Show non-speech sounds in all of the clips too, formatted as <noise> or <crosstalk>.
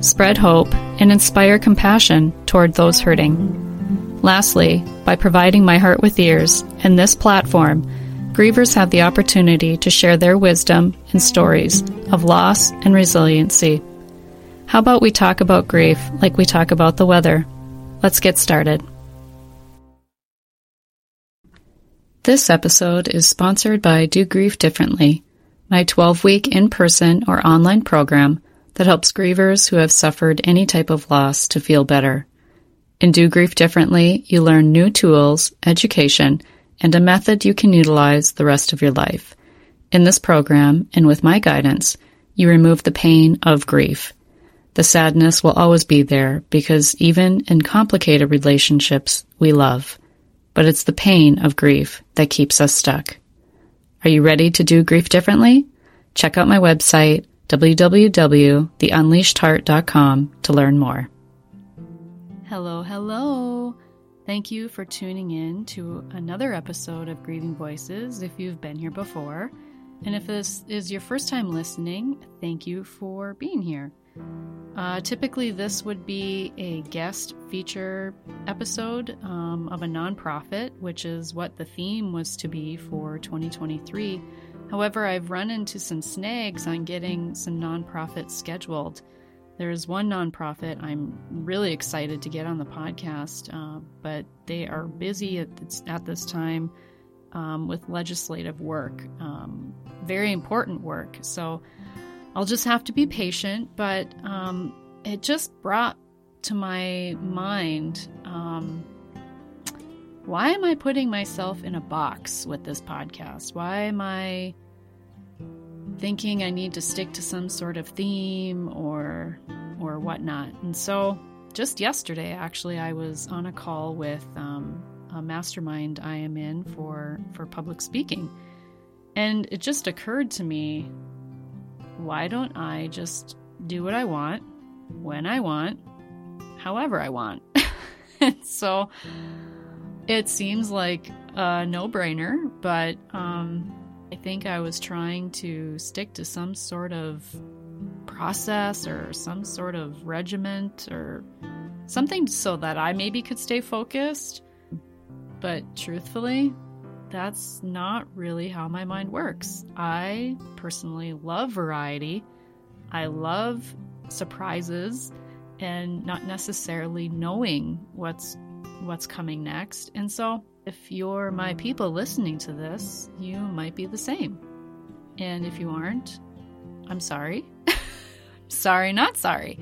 spread hope, and inspire compassion toward those hurting. Lastly, by providing my heart with ears and this platform, grievers have the opportunity to share their wisdom and stories of loss and resiliency. How about we talk about grief like we talk about the weather? Let's get started. This episode is sponsored by Do Grief Differently my 12 week in person or online program that helps grievers who have suffered any type of loss to feel better. In Do Grief Differently, you learn new tools, education, and a method you can utilize the rest of your life. In this program, and with my guidance, you remove the pain of grief. The sadness will always be there because even in complicated relationships, we love. But it's the pain of grief that keeps us stuck. Are you ready to do grief differently? Check out my website, www.theunleashedheart.com, to learn more. Hello, hello. Thank you for tuning in to another episode of Grieving Voices if you've been here before. And if this is your first time listening, thank you for being here. Uh, typically, this would be a guest feature episode um, of a nonprofit, which is what the theme was to be for 2023. However, I've run into some snags on getting some nonprofits scheduled. There's one nonprofit I'm really excited to get on the podcast, uh, but they are busy at this, at this time um, with legislative work, um, very important work. So I'll just have to be patient, but um, it just brought to my mind um, why am I putting myself in a box with this podcast? Why am I thinking I need to stick to some sort of theme or or whatnot? And so, just yesterday, actually, I was on a call with um, a mastermind I am in for for public speaking, and it just occurred to me why don't I just do what I want, when I want, however I want? <laughs> so it seems like a no brainer, but um, I think I was trying to stick to some sort of process or some sort of regiment or something so that I maybe could stay focused. But truthfully, that's not really how my mind works. I personally love variety. I love surprises and not necessarily knowing what's what's coming next. And so, if you're my people listening to this, you might be the same. And if you aren't, I'm sorry. <laughs> sorry, not sorry.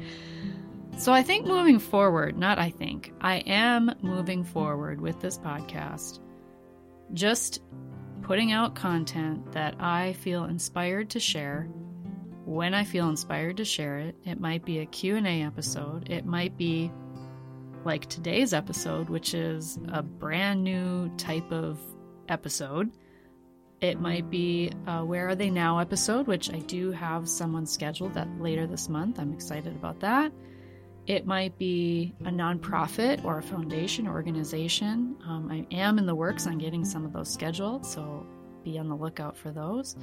So I think moving forward, not I think, I am moving forward with this podcast just putting out content that I feel inspired to share when I feel inspired to share it. It might be a Q&A episode. It might be like today's episode, which is a brand new type of episode. It might be a Where Are They Now episode, which I do have someone scheduled that later this month. I'm excited about that. It might be a nonprofit or a foundation organization. Um, I am in the works on getting some of those scheduled, so be on the lookout for those.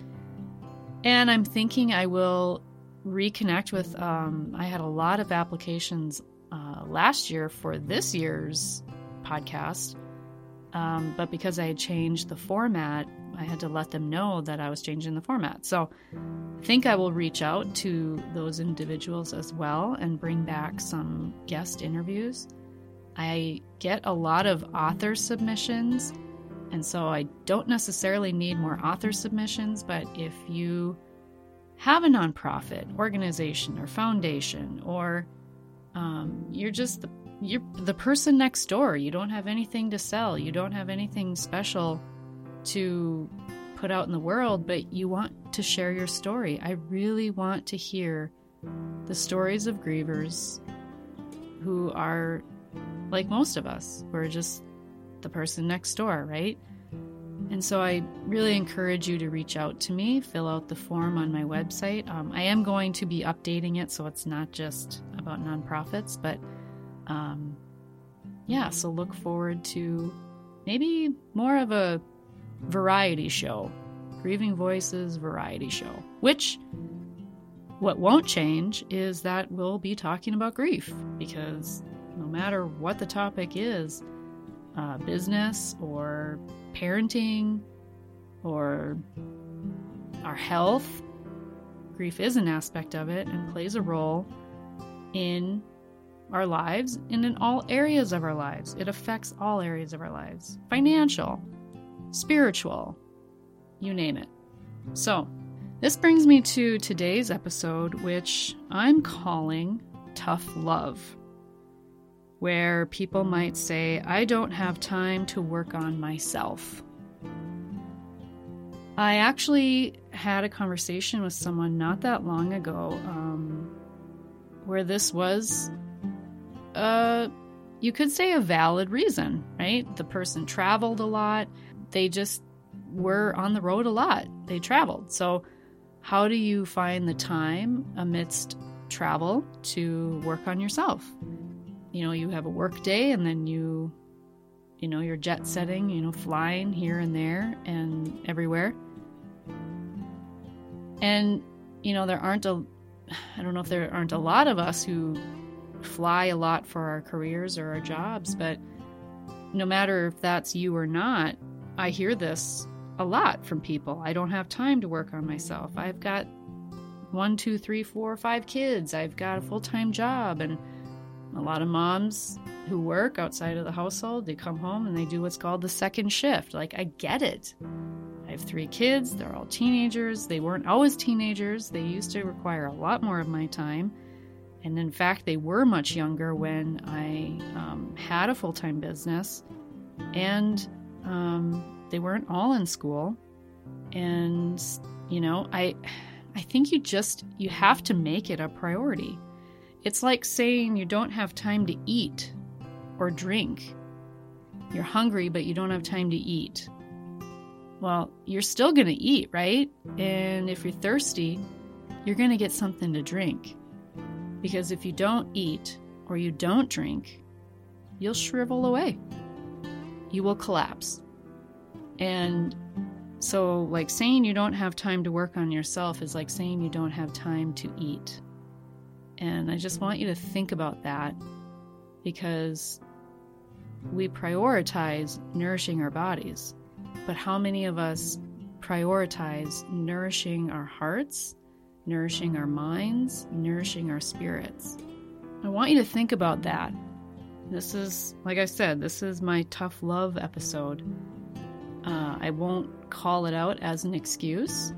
And I'm thinking I will reconnect with. Um, I had a lot of applications uh, last year for this year's podcast, um, but because I had changed the format, I had to let them know that I was changing the format. So I think I will reach out to those individuals as well and bring back some guest interviews. I get a lot of author submissions, and so I don't necessarily need more author submissions, but if you have a nonprofit organization or foundation, or um, you're just the you're the person next door, you don't have anything to sell, you don't have anything special to put out in the world, but you want to share your story. I really want to hear the stories of grievers who are like most of us. We're just the person next door, right? And so I really encourage you to reach out to me, fill out the form on my website. Um, I am going to be updating it so it's not just about nonprofits, but um, yeah, so look forward to maybe more of a variety show, Grieving Voices variety show, which what won't change is that we'll be talking about grief because no matter what the topic is, uh, business or parenting or our health, grief is an aspect of it and plays a role in our lives and in all areas of our lives. It affects all areas of our lives financial, spiritual, you name it. So, this brings me to today's episode, which I'm calling Tough Love where people might say, I don't have time to work on myself. I actually had a conversation with someone not that long ago um, where this was, uh, you could say, a valid reason, right? The person traveled a lot, they just were on the road a lot, they traveled. So, how do you find the time amidst travel to work on yourself? you know, you have a work day and then you, you know, you're jet setting, you know, flying here and there and everywhere. And, you know, there aren't a, I don't know if there aren't a lot of us who fly a lot for our careers or our jobs, but no matter if that's you or not, I hear this a lot from people. I don't have time to work on myself. I've got one, two, three, four, five kids. I've got a full time job. And, a lot of moms who work outside of the household, they come home and they do what's called the second shift. Like, I get it. Have three kids, they're all teenagers. They weren't always teenagers, they used to require a lot more of my time. And in fact, they were much younger when I um, had a full time business. And um, they weren't all in school. And, you know, I. I think you just you have to make it a priority. It's like saying you don't have time to eat or drink. You're hungry, but you don't have time to eat. Well, you're still going to eat, right? And if you're thirsty, you're going to get something to drink. Because if you don't eat or you don't drink, you'll shrivel away. You will collapse. And so, like saying you don't have time to work on yourself is like saying you don't have time to eat. And I just want you to think about that because we prioritize nourishing our bodies. But how many of us prioritize nourishing our hearts, nourishing our minds, nourishing our spirits? I want you to think about that. This is, like I said, this is my tough love episode. Uh, I won't call it out as an excuse,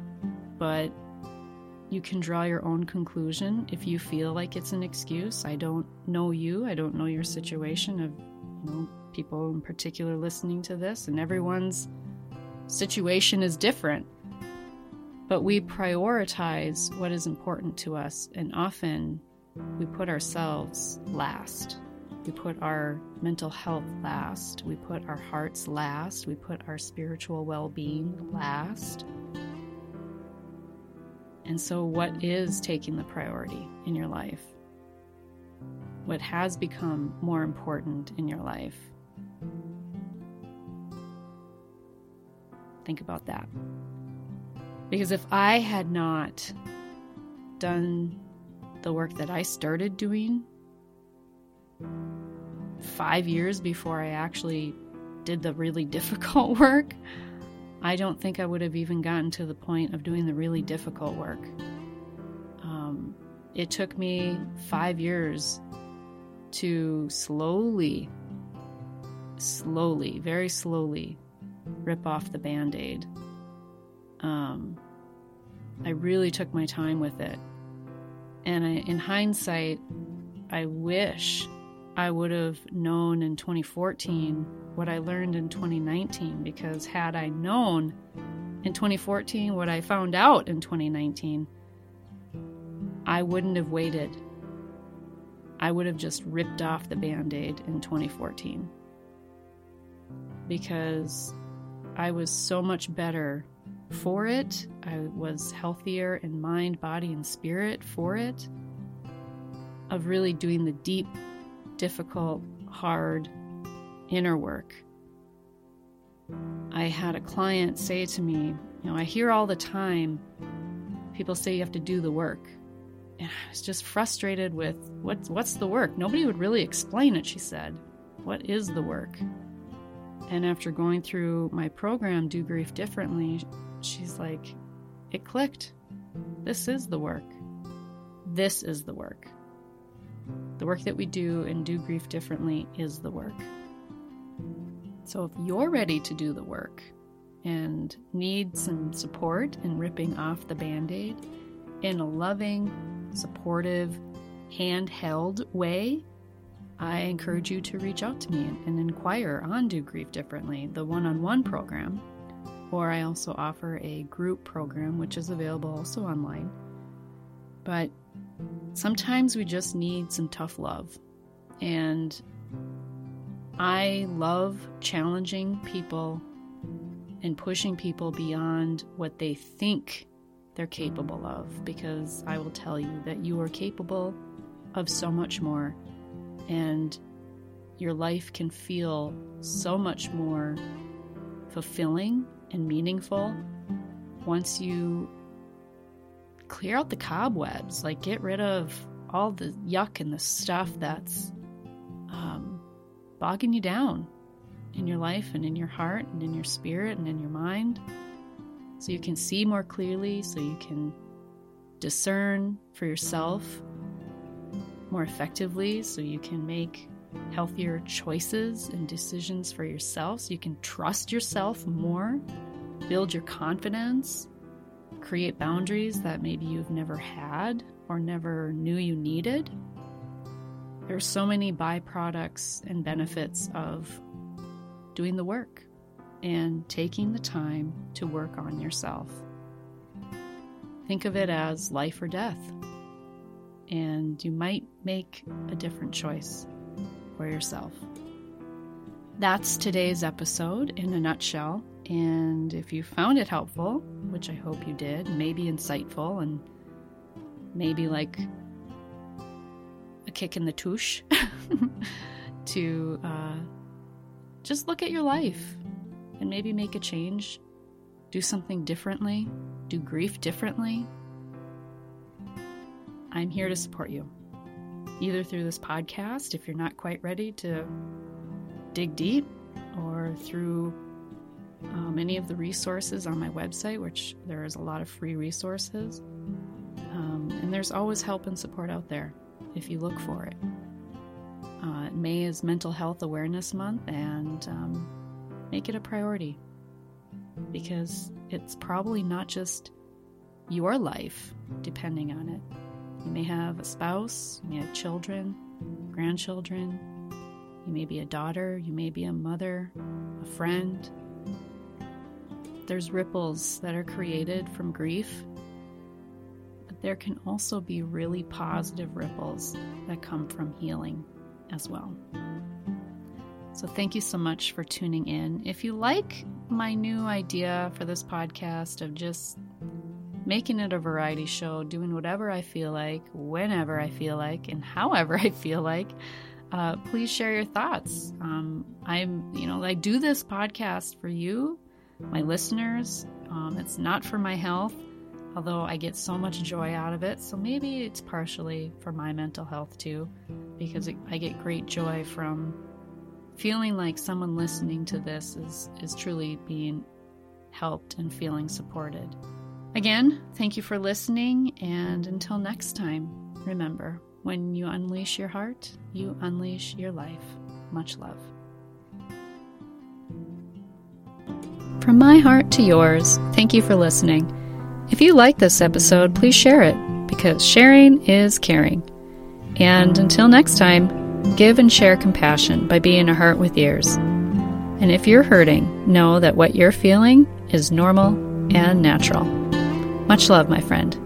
but you can draw your own conclusion if you feel like it's an excuse. I don't know you. I don't know your situation of you know people in particular listening to this and everyone's situation is different. But we prioritize what is important to us and often we put ourselves last. We put our mental health last. We put our hearts last. We put our spiritual well being last. And so, what is taking the priority in your life? What has become more important in your life? Think about that. Because if I had not done the work that I started doing five years before I actually did the really <laughs> difficult work, I don't think I would have even gotten to the point of doing the really difficult work. Um, it took me five years to slowly, slowly, very slowly rip off the band aid. Um, I really took my time with it. And I, in hindsight, I wish I would have known in 2014 what I learned in 2019 because had I known in 2014 what I found out in 2019, I wouldn't have waited. I would have just ripped off the band aid in 2014 because I was so much better for it. I was healthier in mind, body, and spirit for it. Of really doing the deep, difficult, hard inner work. I had a client say to me, You know, I hear all the time people say you have to do the work. And I was just frustrated with what's what's the work? Nobody would really explain it, she said. What is the work? And after going through my program, Do Grief Differently, she's like, it clicked. This is the work. This is the work. The work that we do and do grief differently is the work. So if you're ready to do the work and need some support in ripping off the band aid in a loving, supportive, handheld way, I encourage you to reach out to me and, inquire on Do Grief Differently, the one on one program. Or I also offer a group program, which is available also online. But sometimes we just need some tough love. And I love challenging people and pushing people beyond what they think they're capable of because I will tell you that you are capable of so much more and your life can feel so much more fulfilling and meaningful once you clear out the cobwebs, like get rid of all the yuck and the stuff that's um, bogging you down in your life and in your heart and in your spirit and in your mind. So you can see more clearly, so you can discern for yourself more effectively so you can make healthier choices and decisions for yourself so you can trust yourself more, build your confidence, create boundaries that maybe you've never had or never knew you needed. There's so many byproducts and benefits of doing the work and taking the time to work on yourself. Think of it as life or death and you might make a different choice for yourself. That's today's episode in a nutshell. And if you found it helpful, which I hope you did, maybe insightful and maybe like a kick in the touche <laughs> to uh, just look at your life and maybe make a change, do something differently, do grief differently, I'm here to support you. Either through this podcast, if you're not quite ready to dig deep, or through um, any of the resources on my website, which there is a lot of free resources. Um, and there's always help and support out there if you look for it. Uh, May is Mental Health Awareness Month, and um, make it a priority because it's probably not just your life depending on it. You may have a spouse, you may have children, grandchildren, you may be a daughter, you may be a mother, a friend. There's ripples that are created from grief, but there can also be really positive ripples that come from healing as well. So, thank you so much for tuning in. If you like my new idea for this podcast of just making it a variety show, doing whatever I feel like, whenever I feel like, and however <laughs> I feel like. Uh, please share your thoughts. Um, I'm, you know, I do this podcast for you, my listeners. Um, it's not for my health, although I get so much joy out of it. So maybe it's partially for my mental health too, because it, I get great joy from feeling like someone listening to this is is truly being helped and feeling supported. Again, thank you for listening, and until next time, remember when you unleash your heart, you unleash your life. Much love. From my heart to yours, thank you for listening. If you like this episode, please share it because sharing is caring. And until next time, give and share compassion by being a heart with ears. And if you're hurting, know that what you're feeling is normal and natural. Much love, my friend.